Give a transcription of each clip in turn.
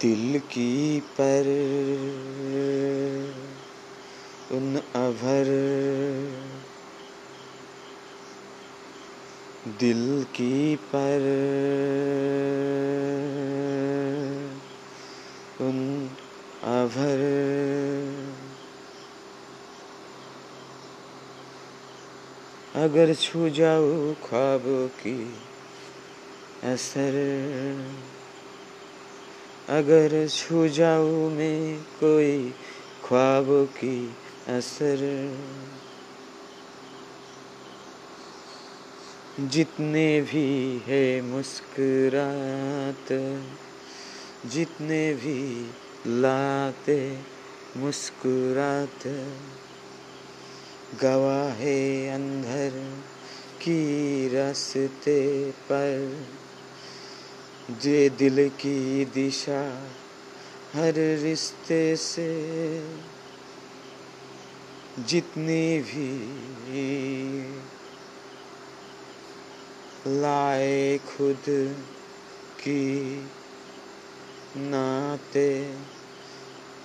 दिल की पर उन अभर। दिल की पर उन अभर। अगर छू जाओ ख्वाबों की असर। अगर छू जाऊँ मैं कोई ख्वाब की असर। जितने भी है मुस्कुरात, जितने भी लाते मुस्कुरात, गवाहे अंधर की रास्ते पर। जे दिल की दिशा हर रिश्ते से। जितनी भी लाए खुद की नाते,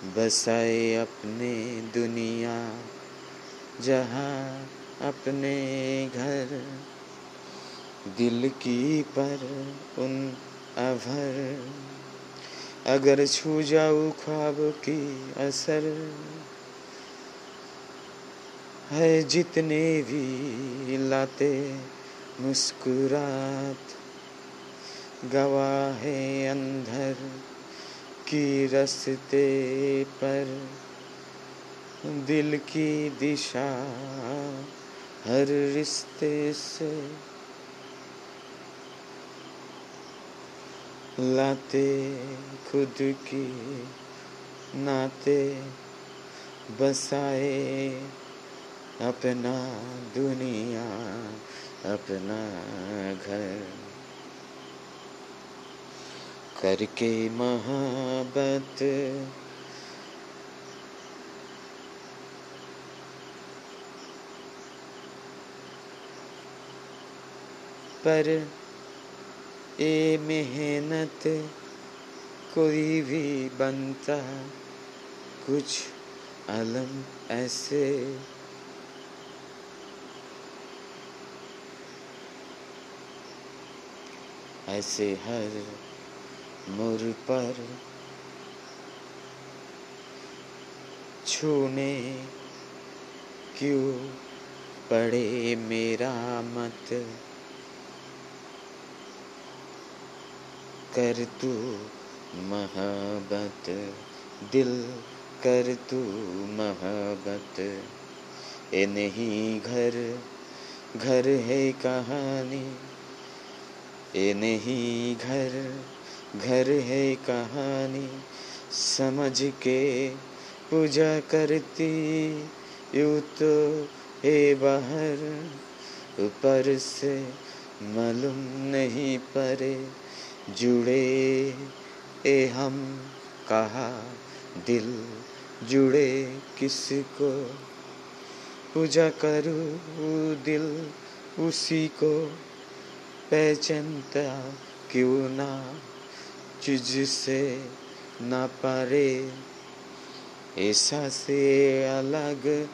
बसाए अपने दुनिया, जहाँ अपने घर, दिल की पर उन अभर अगर छू जाऊ ख्वाब की असर, है जितने भी लाते मुस्कुरात, गवाह है अंधर की रस्ते पर, दिल की दिशा हर रिश्ते से लाते खुद की नाते बसाए अपना दुनिया अपना घर। करके महाबत पर ए मेहनत कोई भी बनता, कुछ अलम ऐसे। ऐसे हर मुर पर छूने क्यों पड़े मेरा मत? कर तू महाबत दिल कर तू महाबत ए नहीं घर घर है कहानी। ए नहीं घर घर है कहानी। समझ के पूजा करती, यू तो है बाहर। ऊपर से मालूम नहीं परे जुड़े, ए हम कहा दिल जुड़े, किसको पूजा करूँ दिल उसी को? पहचानता क्यों ना चीज़ से ना पारे? ऐसा से अलग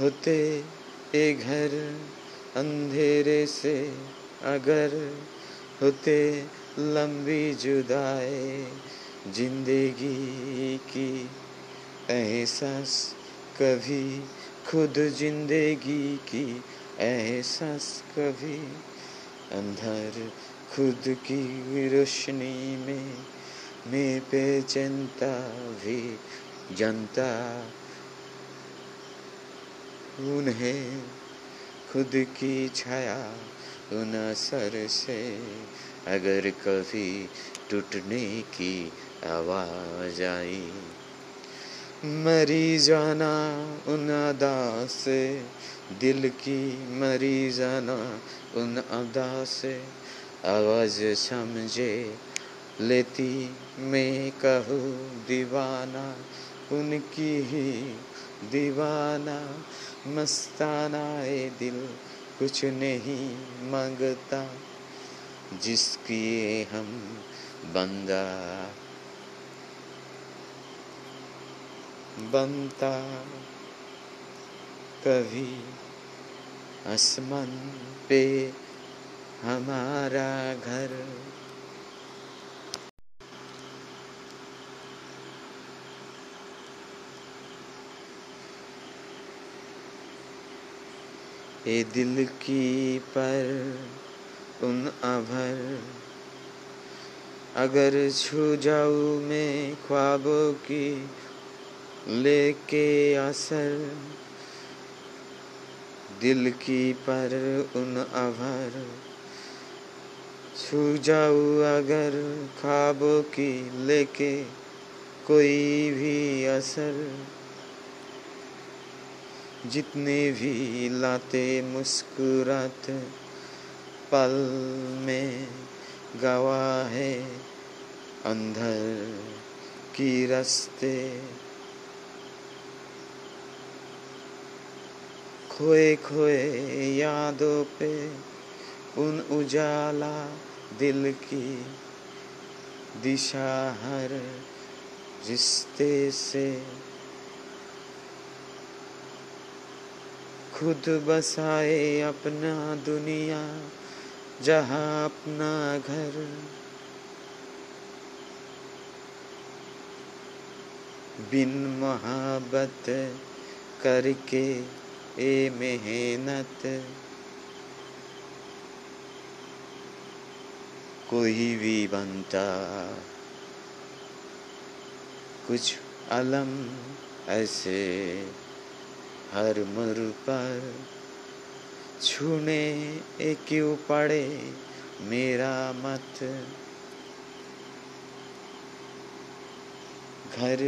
होते ए घर, अंधेरे से अगर होते लंबी जुदाई ज़िंदगी की। एहसास कभी खुद ज़िंदगी की। एहसास कभी अंधर खुद की रोशनी में। मैं पे चिंता भी जनता उन्हें खुद की छाया उन असर से अगर कभी टूटने की आवाज़ आई। मरी जाना उन अदा से, दिल की मरी जाना उन अदा से। आवाज़ समझे लेती मैं कहूँ दीवाना, उनकी ही दीवाना। मस्ताना ए दिल, कुछ नहीं माँगता। जिसकी हम बंदा बनता कभी आसमान पे हमारा घर। ए दिल की पर उन अभर अगर छू जाऊँ मैं ख्वाबों की लेके असर दिल की पर उन अभर छू जाऊँ अगर ख्वाबों की लेके कोई भी असर। जितने भी लाते मुस्कुराते पल में गवा है अंधर की रस्ते। खोए खोए यादों पे उन उजाला दिल की दिशा हर रिश्ते से। खुद बसाए अपना दुनिया जहाँ अपना घर। बिन मोहब्बत करके ए मेहनत। कोई भी बनता, कुछ अलम ऐसे हर मर पर। छूने क्यों पड़े मेरा मत। घर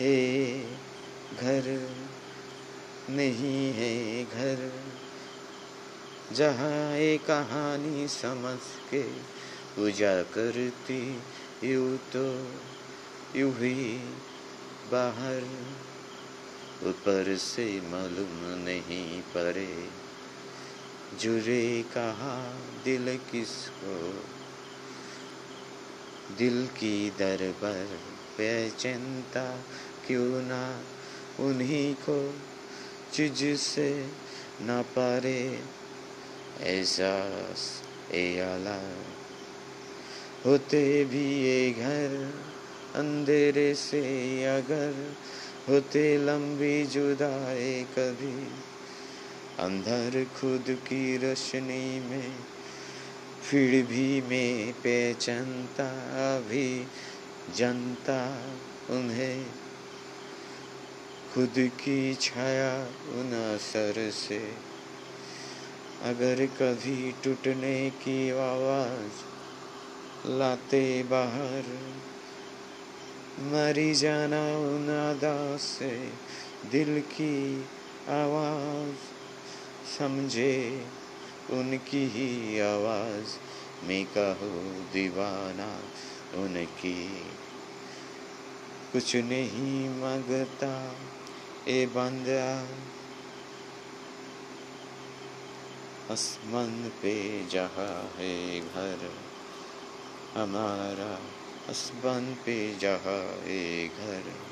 है, घर नहीं है घर। जहाँ ये कहानी समझ के पूजा करती, यू तो यू ही बाहर। ऊपर से मालूम नहीं पड़े जुरे कहा, दिल किसको? दिल की दरबार पे चिंता क्यों ना? उन्हीं को चीज़ से न पारे। एहसास, ए आला। होते भी ये घर अंधेरे से अगर होते लंबी जुदाई कभी। अंदर खुद की रोशनी में, फिर भी मैं पहचानता भी जनता उन्हें। खुद की छाया उन असर से, अगर कभी टूटने की आवाज़ लाते बाहर, मरी जाना उन अदा से दिल की आवाज़। समझे। उनकी ही आवाज़ मैं कहो दीवाना, उनकी। कुछ नहीं माँगता ए बंदा। आसमान पे जहाँ है घर, हमारा आसमान पे जहाँ है घर।